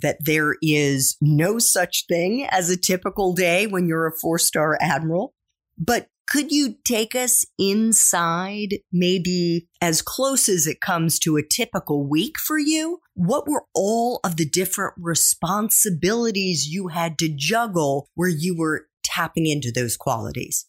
that there is no such thing as a typical day when you're a four star admiral. But could you take us inside, maybe as close as it comes to a typical week for you? What were all of the different responsibilities you had to juggle where you were tapping into those qualities?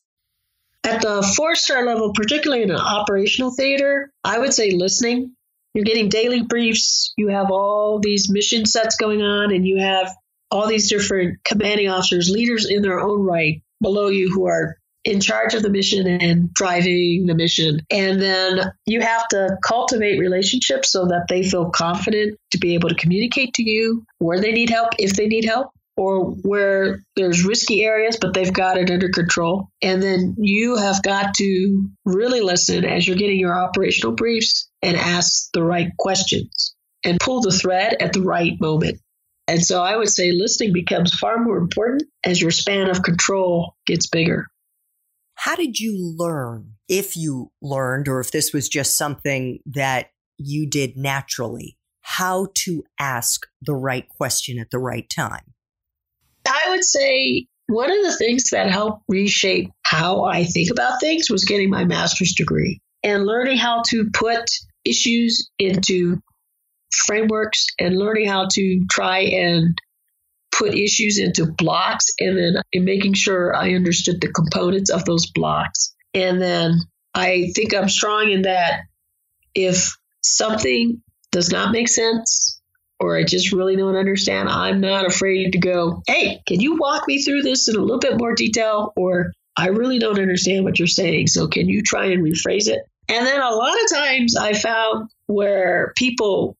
At the four star level, particularly in an operational theater, I would say listening you're getting daily briefs. You have all these mission sets going on, and you have all these different commanding officers, leaders in their own right below you who are in charge of the mission and driving the mission. And then you have to cultivate relationships so that they feel confident to be able to communicate to you where they need help, if they need help, or where there's risky areas, but they've got it under control. And then you have got to really listen as you're getting your operational briefs and ask the right questions and pull the thread at the right moment. And so I would say listening becomes far more important as your span of control gets bigger. How did you learn, if you learned, or if this was just something that you did naturally, how to ask the right question at the right time? I would say one of the things that helped reshape how I think about things was getting my master's degree and learning how to put issues into frameworks and learning how to try and put issues into blocks and then in making sure I understood the components of those blocks. And then I think I'm strong in that if something does not make sense or I just really don't understand, I'm not afraid to go, hey, can you walk me through this in a little bit more detail? Or I really don't understand what you're saying. So can you try and rephrase it? And then a lot of times I found where people,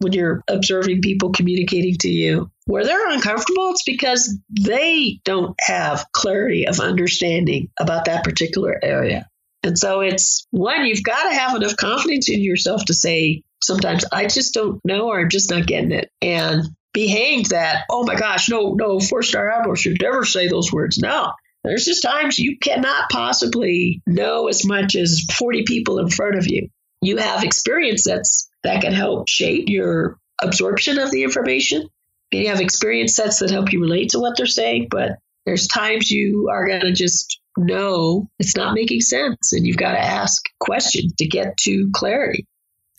when you're observing people communicating to you, where they're uncomfortable, it's because they don't have clarity of understanding about that particular area. And so it's one, you've got to have enough confidence in yourself to say, sometimes I just don't know or I'm just not getting it. And be hanged that, oh my gosh, no, no, four star admiral should never say those words. No, there's just times you cannot possibly know as much as 40 people in front of you. You have experience sets that can help shape your absorption of the information. You have experience sets that help you relate to what they're saying, but there's times you are going to just know it's not making sense and you've got to ask questions to get to clarity.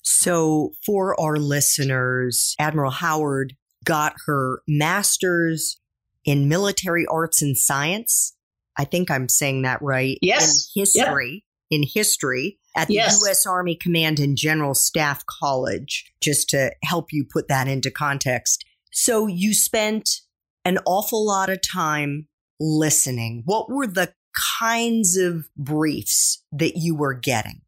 So, for our listeners, Admiral Howard got her master's in military arts and science I think I'm saying that right. Yes. In history, in history at the yes. U.S. Army Command and General Staff College, just to help you put that into context. So you spent an awful lot of time listening. What were the kinds of briefs that you were getting?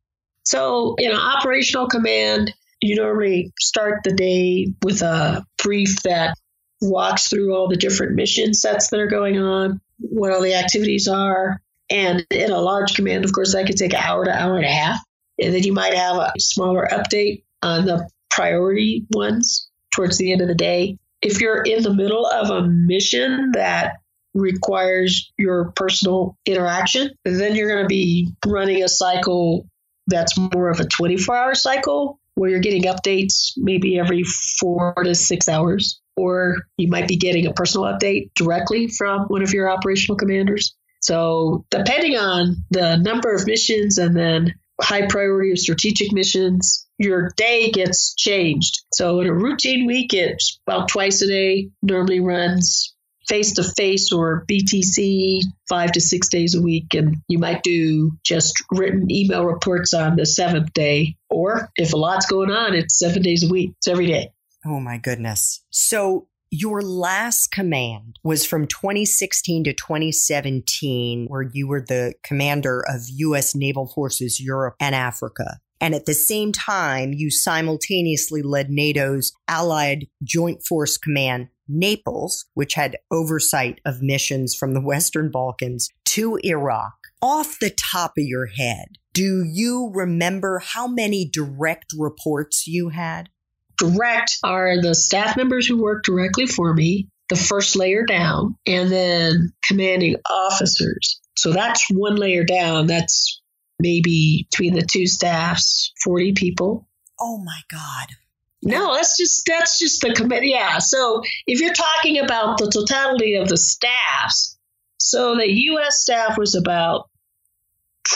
So, in operational command, you normally start the day with a brief that walks through all the different mission sets that are going on what all the activities are. And in a large command, of course, that could take an hour to hour and a half. And then you might have a smaller update on the priority ones towards the end of the day. If you're in the middle of a mission that requires your personal interaction, then you're going to be running a cycle that's more of a 24 hour cycle where you're getting updates maybe every four to six hours or you might be getting a personal update directly from one of your operational commanders. So, depending on the number of missions and then high priority or strategic missions, your day gets changed. So, in a routine week, it's about twice a day, normally runs face to face or VTC five to six days a week. And you might do just written email reports on the seventh day. Or if a lot's going on, it's seven days a week. It's every day. Oh my goodness. So your last command was from 2016 to 2017, where you were the commander of U.S. Naval Forces Europe and Africa. And at the same time, you simultaneously led NATO's Allied Joint Force Command Naples, which had oversight of missions from the Western Balkans to Iraq. Off the top of your head, do you remember how many direct reports you had? Direct are the staff members who work directly for me, the first layer down, and then commanding officers. So that's one layer down. That's maybe between the two staffs, 40 people. Oh my God. No, that's just that's just the committee. Yeah. So if you're talking about the totality of the staffs, so the U.S. staff was about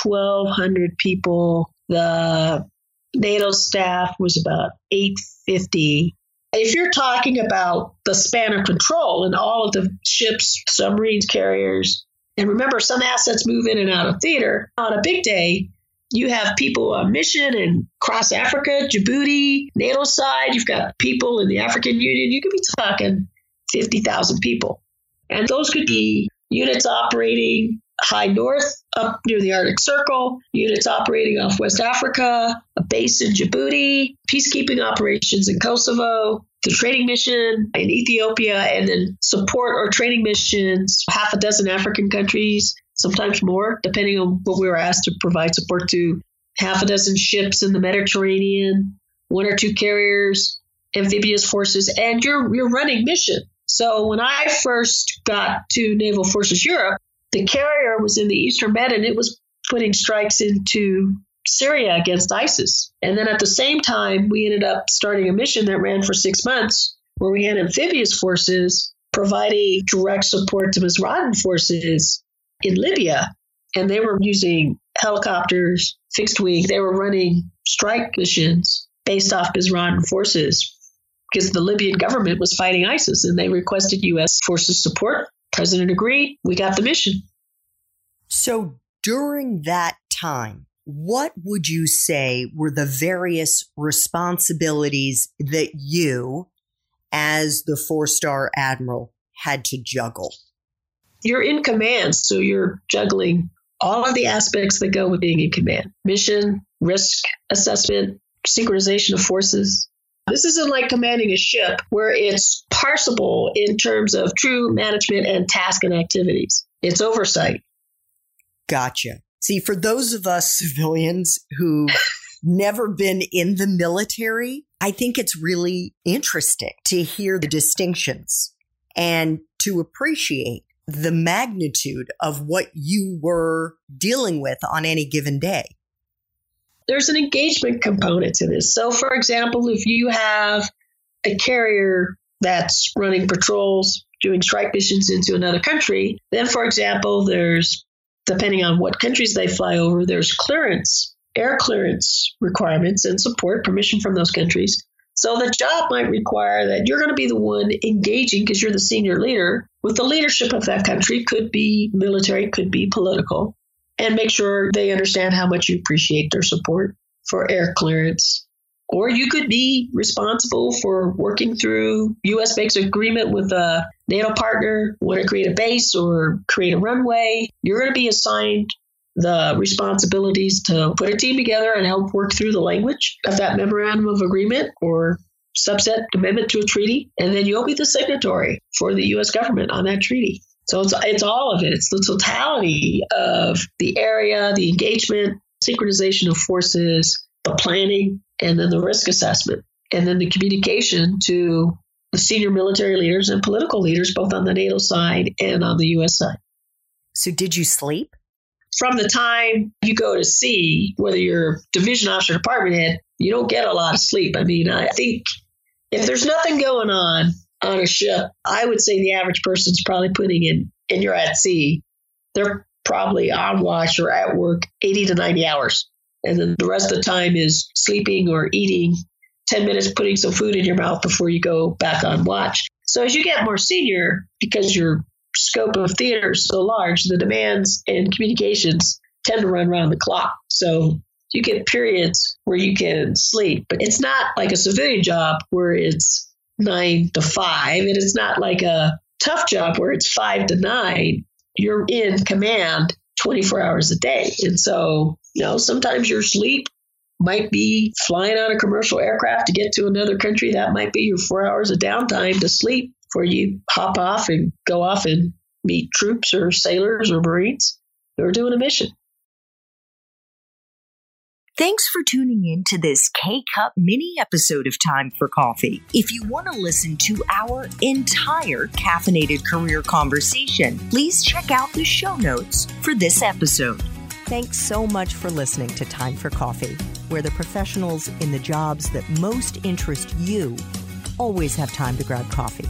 1,200 people. The NATO staff was about 850. If you're talking about the span of control and all of the ships, submarines, carriers, and remember, some assets move in and out of theater. On a big day, you have people on mission and across Africa, Djibouti, NATO side. You've got people in the African Union. You could be talking 50,000 people. And those could be units operating high north up near the Arctic Circle, units operating off West Africa, a base in Djibouti, peacekeeping operations in Kosovo, the training mission in Ethiopia, and then support or training missions, half a dozen African countries, sometimes more, depending on what we were asked to provide support to. Half a dozen ships in the Mediterranean, one or two carriers, amphibious forces, and you're you're running mission. So when I first got to Naval Forces Europe, the carrier was in the Eastern Med and it was putting strikes into Syria against ISIS. And then at the same time, we ended up starting a mission that ran for six months where we had amphibious forces providing direct support to Misratan forces in Libya. And they were using helicopters, fixed wing. They were running strike missions based off Misratan forces because the Libyan government was fighting ISIS and they requested U.S. forces support. President agreed. We got the mission. So during that time, what would you say were the various responsibilities that you, as the four star admiral, had to juggle? You're in command, so you're juggling all of the aspects that go with being in command mission, risk assessment, synchronization of forces. This isn't like commanding a ship where it's parsable in terms of true management and task and activities. It's oversight. Gotcha. See, for those of us civilians who've never been in the military, I think it's really interesting to hear the distinctions and to appreciate the magnitude of what you were dealing with on any given day. There's an engagement component to this. So, for example, if you have a carrier that's running patrols, doing strike missions into another country, then, for example, there's depending on what countries they fly over, there's clearance, air clearance requirements and support, permission from those countries. So the job might require that you're going to be the one engaging because you're the senior leader with the leadership of that country, could be military, could be political, and make sure they understand how much you appreciate their support for air clearance or you could be responsible for working through U.S. makes agreement with a NATO partner, want to create a base or create a runway. You're going to be assigned the responsibilities to put a team together and help work through the language of that memorandum of agreement or subset amendment to a treaty. And then you'll be the signatory for the U.S. government on that treaty. So it's, it's all of it. It's the totality of the area, the engagement, synchronization of forces, the planning, and then the risk assessment, and then the communication to the senior military leaders and political leaders, both on the NATO side and on the U.S. side. So, did you sleep? From the time you go to sea, whether you're division officer, department head, you don't get a lot of sleep. I mean, I think if there's nothing going on on a ship, I would say the average person's probably putting in, and you're at sea, they're probably on watch or at work 80 to 90 hours. And then the rest of the time is sleeping or eating, 10 minutes putting some food in your mouth before you go back on watch. So as you get more senior, because your scope of theater is so large, the demands and communications tend to run around the clock. So you get periods where you can sleep, but it's not like a civilian job where it's nine to five, and it's not like a tough job where it's five to nine. You're in command 24 hours a day. And so, you know, sometimes your sleep might be flying on a commercial aircraft to get to another country. That might be your four hours of downtime to sleep before you hop off and go off and meet troops or sailors or Marines who are doing a mission. Thanks for tuning in to this K Cup mini episode of Time for Coffee. If you want to listen to our entire caffeinated career conversation, please check out the show notes for this episode. Thanks so much for listening to Time for Coffee, where the professionals in the jobs that most interest you always have time to grab coffee